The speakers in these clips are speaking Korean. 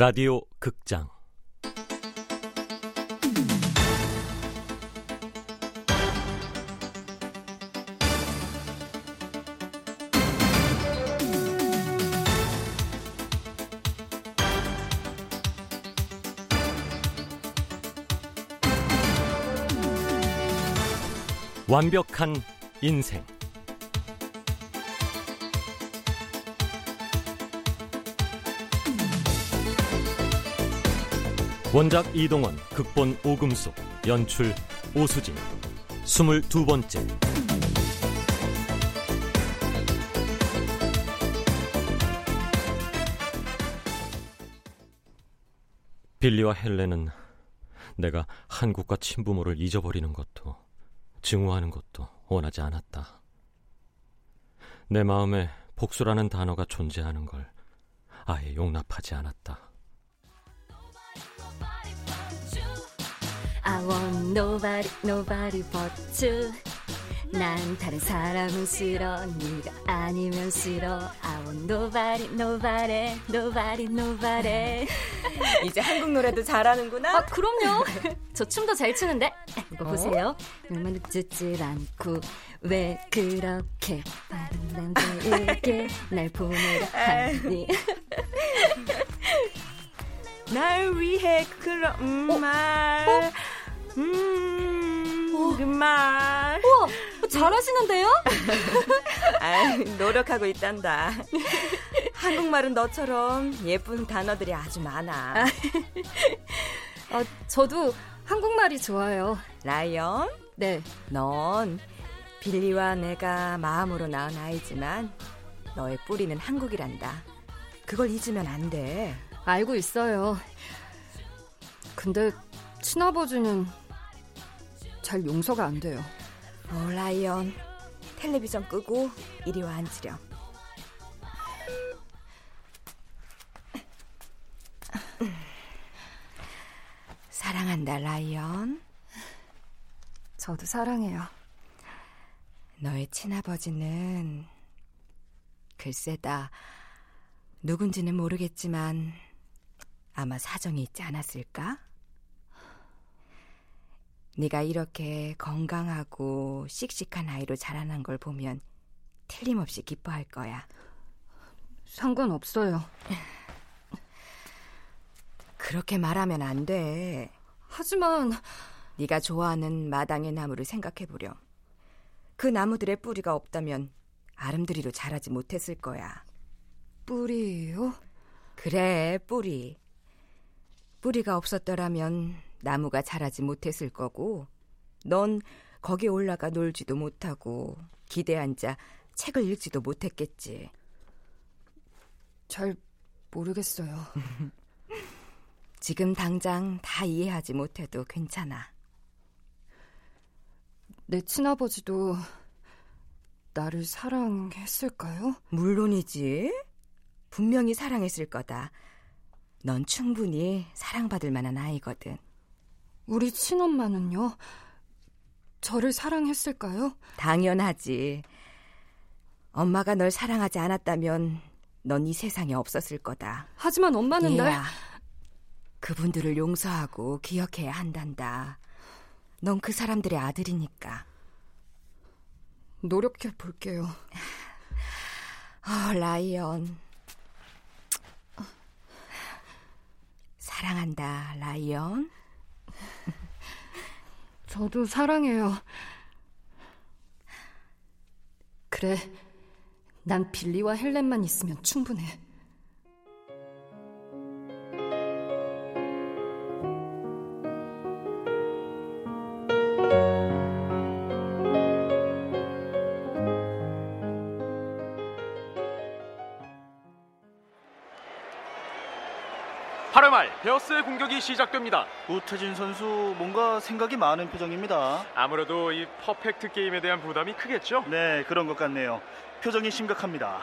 라디오 극장. 완벽한 인생 원작 이동원, 극본 오금숙, 연출 오수진 스물 두 번째 빌리와 헬렌은 내가 한국과 친부모를 잊어버리는 것도 증오하는 것도 원하지 않았다. 내 마음에 복수라는 단어가 존재하는 걸 아예 용납하지 않았다. I want nobody, nobody but you. 난 다른 사람은 싫어, 네가 아니면 싫어. I want nobody, nobody, nobody, nobody. 이제 한국 노래도 잘하는구나. 아, 그럼요. 저 춤도 잘 추는데. 이거 보세요. 얼마나 늦질 않고 왜 그렇게 다른 남자에게 날 보내려 하니. 날 위해 그런 어? 말. 음, 어? 그 말. 우와, 잘하시는데요? 아, 노력하고 있단다. 한국말은 너처럼 예쁜 단어들이 아주 많아. 아, 저도 한국말이 좋아요. 라이언, 네. 넌 빌리와 내가 마음으로 낳은 아이지만 너의 뿌리는 한국이란다. 그걸 잊으면 안 돼. 알고 있어요. 근데 친아버지는 잘 용서가 안 돼요. 어, 라이언, 텔레비전 끄고 이리 와 앉으렴. 사랑한다, 라이언. 저도 사랑해요. 너의 친아버지는 글쎄다 누군지는 모르겠지만 아마 사정이 있지 않았을까? 네가 이렇게 건강하고 씩씩한 아이로 자라난 걸 보면 틀림없이 기뻐할 거야. 상관없어요. 그렇게 말하면 안 돼. 하지만 네가 좋아하는 마당의 나무를 생각해 보렴. 그 나무들의 뿌리가 없다면 아름드리로 자라지 못했을 거야. 뿌리요? 그래, 뿌리. 뿌리가 없었더라면 나무가 자라지 못했을 거고, 넌 거기 올라가 놀지도 못하고, 기대 앉아 책을 읽지도 못했겠지. 잘 모르겠어요. 지금 당장 다 이해하지 못해도 괜찮아. 내 친아버지도 나를 사랑했을까요? 물론이지. 분명히 사랑했을 거다. 넌 충분히 사랑받을 만한 아이거든. 우리 친엄마는요? 저를 사랑했을까요? 당연하지. 엄마가 널 사랑하지 않았다면 넌 이 세상에 없었을 거다. 하지만 엄마는 날 얘야, 그분들을 용서하고 기억해야 한단다. 넌 그 사람들의 아들이니까. 노력해 볼게요. 어, 라이언. 사랑한다, 라이언. 저도 사랑해요. 그래, 난 빌리와 헬렌만 있으면 충분해. 말 베어스의 공격이 시작됩니다. 우태진 선수 뭔가 생각이 많은 표정입니다. 아무래도 이 퍼펙트 게임에 대한 부담이 크겠죠? 네, 그런 것 같네요. 표정이 심각합니다.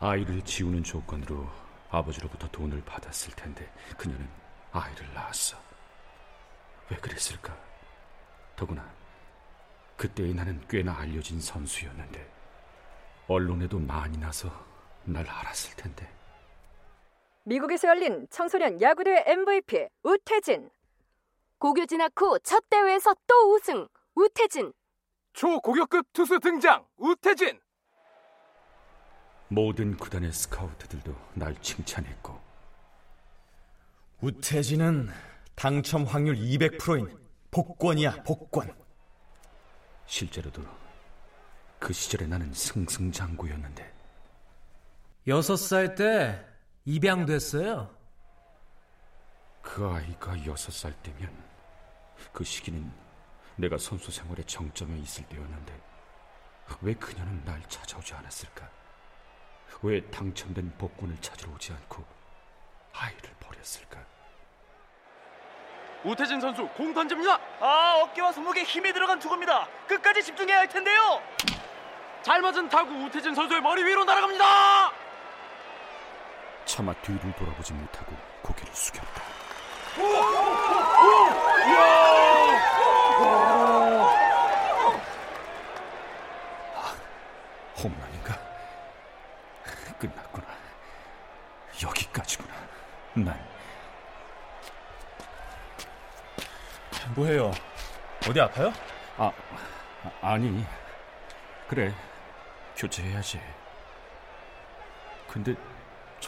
아이를 지우는 조건으로 아버지로부터 돈을 받았을 텐데 그녀는 아이를 낳았어. 왜 그랬을까? 더구나 그때의 나는 꽤나 알려진 선수였는데 언론에도 많이 나서 날 알았을 텐데 미국에서 열린 청소년 야구대회 MVP 우태진. 고교 진학 후 첫 대회에서 또 우승 우태진. 초고격급 투수 등장 우태진. 모든 구단의 스카우트들도 날 칭찬했고 우태진은 당첨 확률 200%인 복권이야 복권 실제로도 그 시절에 나는 승승장구였는데 여섯 살 때 입양됐어요. 그 아이가 여섯 살 때면 그 시기는 내가 선수 생활의 정점에 있을 때였는데 왜 그녀는 날 찾아오지 않았을까? 왜 당첨된 복권을 찾으러 오지 않고 아이를 버렸을까? 우태진 선수 공 던집니다. 아, 어깨와 손목에 힘이 들어간 투구입니다. 끝까지 집중해야 할 텐데요. 잘 맞은 타구 우태진 선수의 머리 위로 날아갑니다. 차마 뒤를 돌아보지 못하고 고개를 숙였다. 아, 홈런인가? 끝났구나. 여기까지구나. 난 뭐해요? 어디 아파요? 아, 아, 아니. 그래. 교체해야지. 근데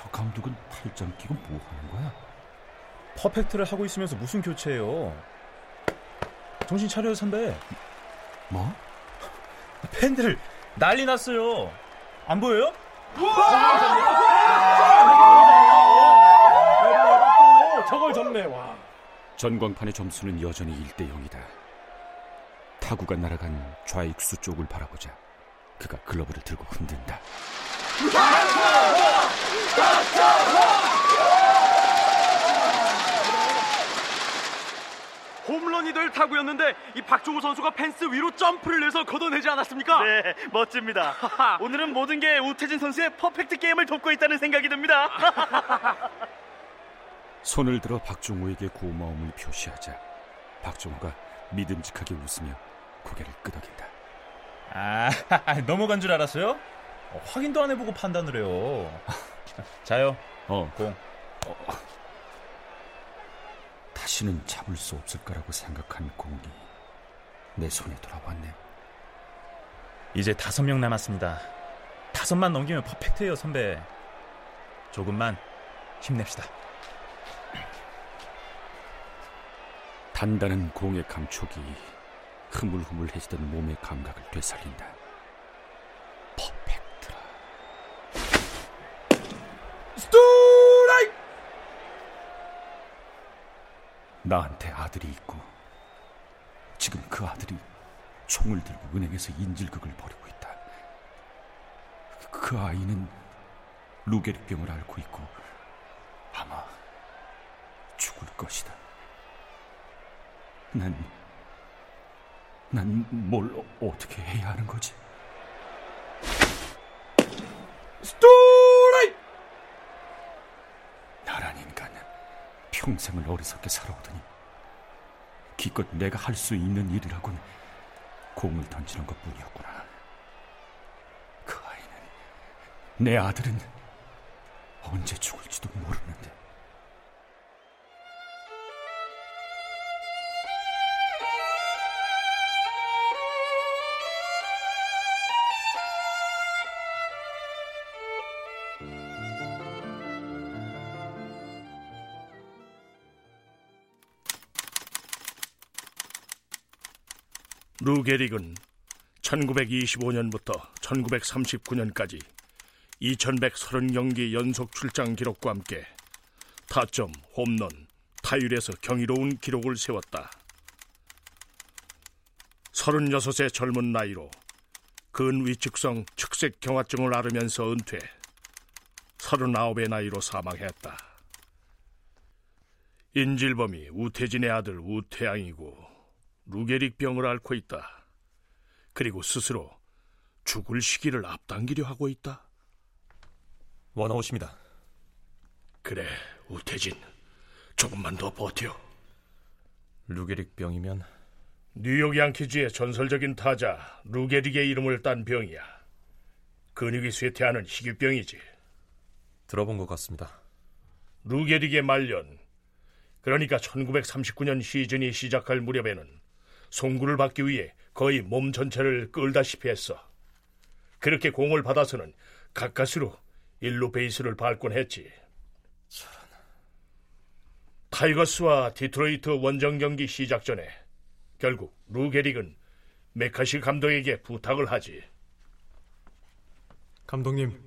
저 감독은 팔짱 끼고 뭐 하는 거야? 퍼펙트를 하고 있으면서 무슨 교체예요? 정신 차려요 선배 뭐? 팬들 난리 났어요 안 보여요? 저걸 접네 와. 전광판의 점수는 여전히 1대 0이다. 타구가 날아간 좌익수 쪽을 바라보자 그가 글러브를 들고 흔든다. 홈런이 될 타구였는데 이 박종호 선수가 펜스 위로 점프를 내서 걷어내지 않았습니까? 네, 멋집니다. 오늘은 모든 게 우태진 선수의 퍼펙트 게임을 돕고 있다는 생각이 듭니다. 손을 들어 박종호에게 고마움을 표시하자 박종호가 믿음직하게 웃으며 고개를 끄덕인다. 아 넘어간 줄 알았어요? 어, 확인도 안 해보고 판단을 해요. 자요. 어, 공. 다시는 잡을 수 없을 거라고 생각한 공이 내 손에 돌아왔네. 이제 다섯 명 남았습니다. 다섯만 넘기면 퍼펙트예요 선배. 조금만 힘냅시다. 단단한 공의 감촉이 흐물흐물해지던 몸의 감각을 되살린다. 퍼펙트 나한테 아들이 있고 지금 그 아들이 총을 들고 은행에서 인질극을 벌이고 있다. 그 아이는 루게릭병을 앓고 있고 아마 죽을 것이다. 난, 난 뭘 어떻게 해야 하는 거지? 스트라이크 나란 인간 평생을 어리석게 살아오더니 기껏 내가 할 수 있는 일이라곤 공을 던지는 것 뿐이었구나. 그 아이는 내 아들은 언제 죽을지도 모르는데. 루게릭은 1925년부터 1939년까지 2130경기 연속 출장 기록과 함께 타점, 홈런, 타율에서 경이로운 기록을 세웠다. 36의 젊은 나이로 근위축성 측색 경화증을 앓으면서 은퇴, 39의 나이로 사망했다. 인질범이 우태진의 아들 우태양이고 루게릭 병을 앓고 있다. 그리고 스스로 죽을 시기를 앞당기려 하고 있다. 원아웃입니다 그래, 우태진. 조금만 더 버텨. 루게릭 병이면 뉴욕 양키즈의 전설적인 타자 루게릭의 이름을 딴 병이야. 근육이 쇠퇴하는 희귀병이지. 들어본 것 같습니다 루 게릭의 말년, 그러니까 1939년 시즌이 시작할 무렵에는 송구를 받기 위해 거의 몸 전체를 끌다시피 했어. 그렇게 공을 받아서는 가까스로 일루 베이스를 밟곤 했지. 타이거스와 디트로이트 원정 경기 시작 전에 결국 루 게릭은 매카시 감독에게 부탁을 하지. 감독님,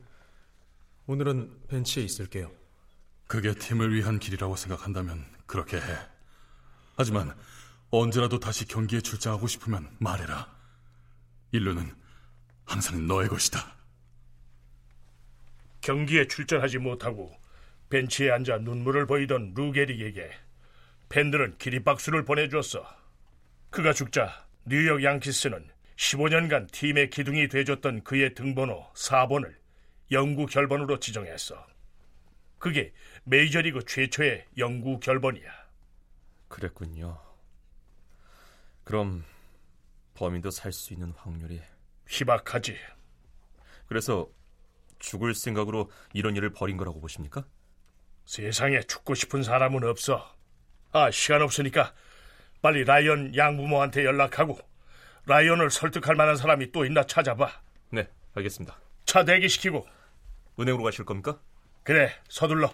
오늘은 벤치에 있을게요. 그게 팀을 위한 길이라고 생각한다면 그렇게 해. 하지만 언제라도 다시 경기에 출장하고 싶으면 말해라. 일루는 항상 너의 것이다. 경기에 출전하지 못하고 벤치에 앉아 눈물을 보이던 루게릭에게 팬들은 기립박수를 보내주었어. 그가 죽자 뉴욕 양키스는 15년간 팀의 기둥이 돼줬던 그의 등번호 4번을 영구 결번으로 지정했어. 그게 메이저리그 최초의 영구 결번이야. 그랬군요. 그럼 범인도 살 수 있는 확률이 희박하지. 그래서 죽을 생각으로 이런 일을 벌인 거라고 보십니까? 세상에 죽고 싶은 사람은 없어. 아, 시간 없으니까 빨리 라이언 양부모한테 연락하고 라이언을 설득할 만한 사람이 또 있나 찾아봐. 네, 알겠습니다. 차 대기시키고. 은행으로 가실 겁니까? 그래, 서둘러.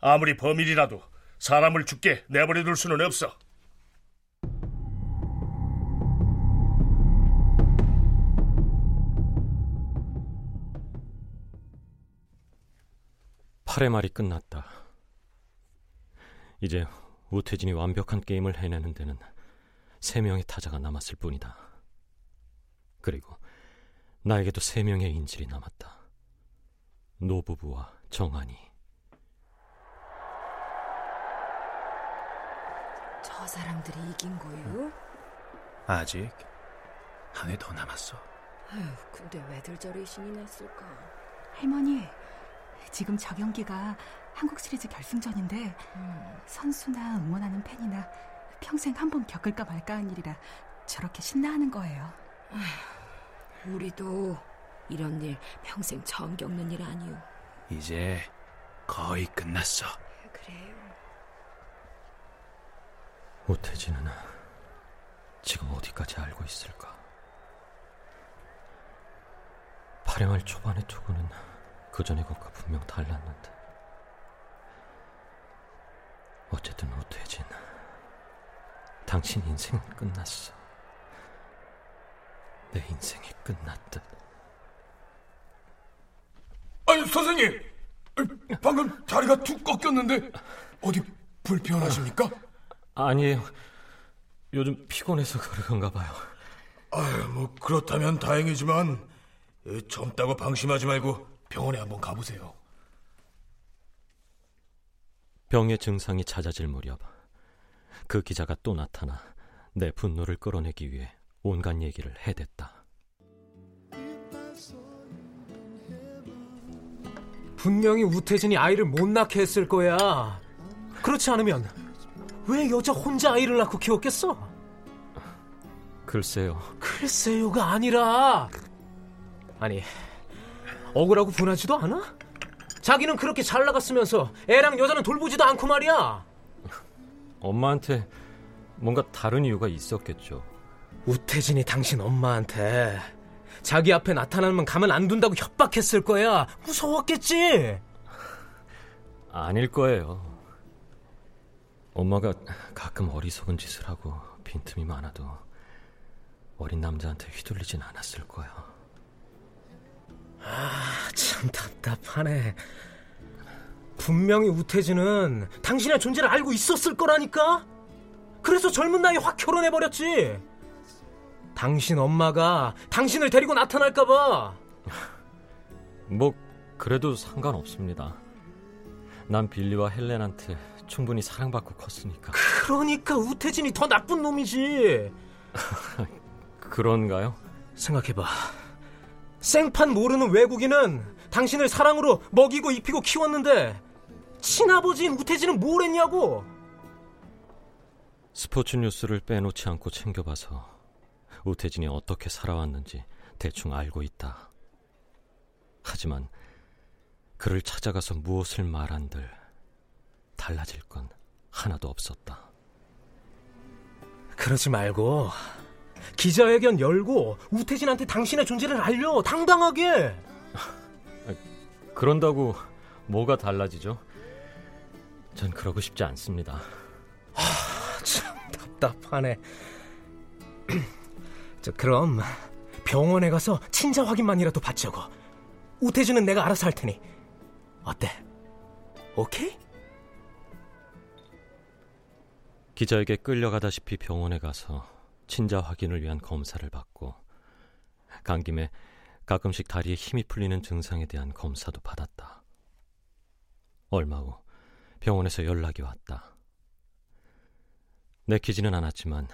아무리 범인이라도 사람을 죽게 내버려 둘 수는 없어. 팔의 말이 끝났다. 이제 우태진이 완벽한 게임을 해내는 데는 세 명의 타자가 남았을 뿐이다. 그리고 나에게도 세 명의 인질이 남았다. 노부부와 정한이. 저 사람들이 이긴 거요? 아직 한 회 더 남았어. 아휴, 근데 왜들 저리 신이 났을까? 할머니, 지금 저 경기가 한국 시리즈 결승전인데 음. 선수나 응원하는 팬이나 평생 한 번 겪을까 말까 한 일이라 저렇게 신나하는 거예요. 아휴, 우리도 이런 일 평생 처음 겪는 일 아니오. 이제 거의 끝났어. 그래요. 오태진은 지금 어디까지 알고 있을까? 8회말 초반의 투구는 그 전의 것과 분명 달랐는데. 어쨌든 오태진 당신 인생은 끝났어. 내 인생이 끝났듯. 아니 선생님! 방금 다리가 툭 꺾였는데 어디 불편하십니까? 아니에요 요즘 피곤해서 그런가 봐요. 아유 뭐 그렇다면 다행이지만 젊다고 방심하지 말고 병원에 한번 가보세요. 병의 증상이 잦아질 무렵 그 기자가 또 나타나 내 분노를 끌어내기 위해 온갖 얘기를 해댔다. 분명히 우태진이 아이를 못 낳게 했을 거야. 그렇지 않으면 왜 여자 혼자 아이를 낳고 키웠겠어? 글쎄요. 글쎄요가 아니라 아니 억울하고 분하지도 않아? 자기는 그렇게 잘 나갔으면서 애랑 여자는 돌보지도 않고 말이야. 엄마한테 뭔가 다른 이유가 있었겠죠. 우태진이 당신 엄마한테 자기 앞에 나타나면 가면 안 둔다고 협박했을 거야. 무서웠겠지? 아닐 거예요. 엄마가 가끔 어리석은 짓을 하고 빈틈이 많아도 어린 남자한테 휘둘리진 않았을 거야. 아, 참 답답하네. 분명히 우태진은 당신의 존재를 알고 있었을 거라니까? 그래서 젊은 나이에 확 결혼해버렸지. 당신 엄마가 당신을 데리고 나타날까봐. 뭐, 그래도 상관없습니다. 난 빌리와 헬렌한테 충분히 사랑받고 컸으니까. 그러니까 우태진이 더 나쁜 놈이지. 그런가요? 생각해봐. 생판 모르는 외국인은 당신을 사랑으로 먹이고 입히고 키웠는데 친아버지인 우태진은 뭘 했냐고. 스포츠 뉴스를 빼놓지 않고 챙겨봐서 우태진이 어떻게 살아왔는지 대충 알고 있다. 하지만 그를 찾아가서 무엇을 말한들 달라질 건 하나도 없었다. 그러지 말고 기자회견 열고 우태진한테 당신의 존재를 알려 당당하게. 그런다고 뭐가 달라지죠? 전 그러고 싶지 않습니다. 하, 참 답답하네. 저 그럼 병원에 가서 친자 확인만이라도 받자고. 우태진은 내가 알아서 할 테니. 어때? 오케이? 기자에게 끌려가다시피 병원에 가서 친자 확인을 위한 검사를 받고 간 김에 가끔씩 다리에 힘이 풀리는 증상에 대한 검사도 받았다. 얼마 후 병원에서 연락이 왔다. 내키지는 않았지만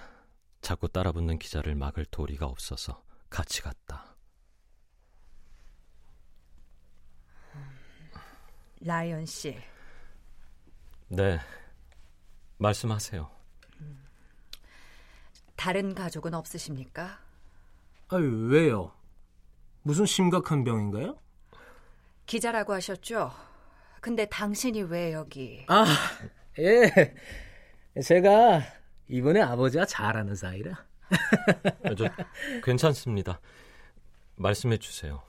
자꾸 따라붙는 기자를 막을 도리가 없어서 같이 갔다. 라이언 씨. 네. 말씀하세요. 다른 가족은 없으십니까? 아유, 왜요? 무슨 심각한 병인가요? 기자라고 하셨죠? 근데 당신이 왜 여기? 아, 예. 제가 이번에 아버지와 잘 아는 사이라. 저 괜찮습니다. 말씀해 주세요.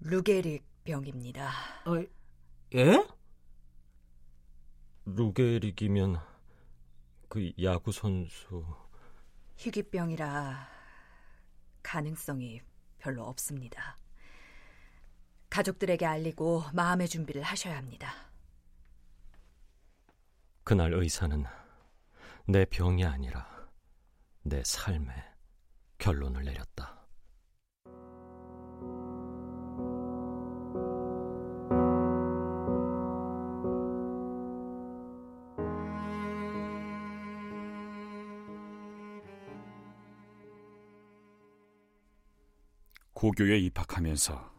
루게릭 병입니다. 어, 예? 루게릭이면 그 야구 선수 희귀병이라 가능성이 별로 없습니다. 가족들에게 알리고 마음의 준비를 하셔야 합니다. 그날 의사는 내 병이 아니라 내 삶에 결론을 내렸다. 고교에 입학하면서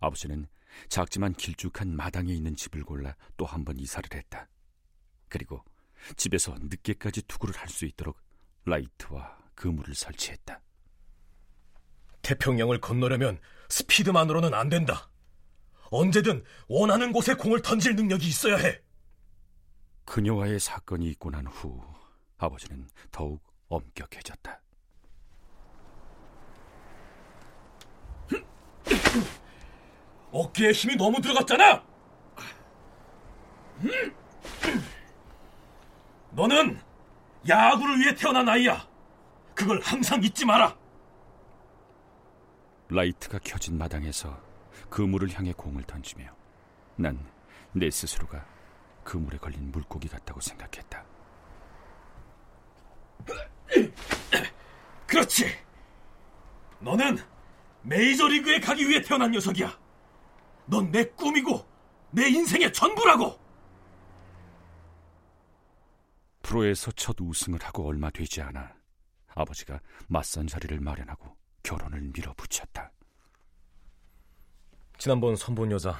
아버지는 작지만 길쭉한 마당에 있는 집을 골라 또 한 번 이사를 했다. 그리고 집에서 늦게까지 투구를 할 수 있도록 라이트와 그물을 설치했다. 태평양을 건너려면 스피드만으로는 안 된다. 언제든 원하는 곳에 공을 던질 능력이 있어야 해. 그녀와의 사건이 있고 난 후 아버지는 더욱 엄격해졌다. 어깨에 힘이 너무 들어갔잖아. 너는 야구를 위해 태어난 아이야. 그걸 항상 잊지 마라. 라이트가 켜진 마당에서 그물을 향해 공을 던지며 난 내 스스로가 그물에 걸린 물고기 같다고 생각했다. 그렇지. 너는 메이저리그에 가기 위해 태어난 녀석이야. 넌 내 꿈이고 내 인생의 전부라고. 프로에서 첫 우승을 하고 얼마 되지 않아 아버지가 맞선 자리를 마련하고 결혼을 밀어붙였다. 지난번 선본 여자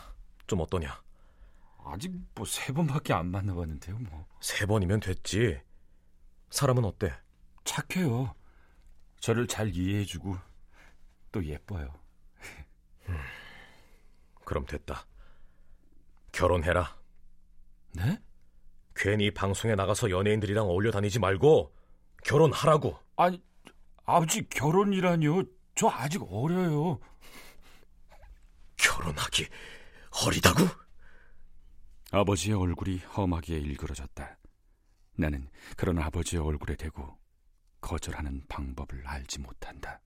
좀 어떠냐? 아직 뭐 세 번밖에 안 만나봤는데요, 뭐. 세 번이면 됐지. 사람은 어때? 착해요. 저를 잘 이해해주고 또 예뻐요. 음, 그럼 됐다. 결혼해라. 네? 괜히 방송에 나가서 연예인들이랑 어울려 다니지 말고 결혼하라고. 아니, 아버지 결혼이라뇨. 저 아직 어려요. 결혼하기 어리다고? 아버지의 얼굴이 험하게 일그러졌다. 나는 그런 아버지의 얼굴에 대고 거절하는 방법을 알지 못한다.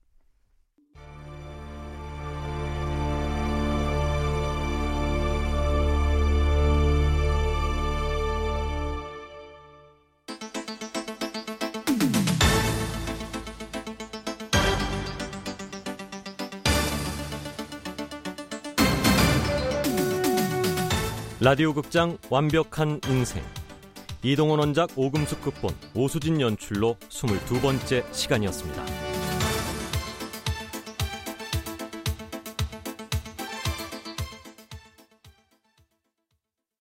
라디오 극장 완벽한 인생 이동원 원작 오금숙 극본 오수진 연출로 22번째 시간이었습니다.